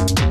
You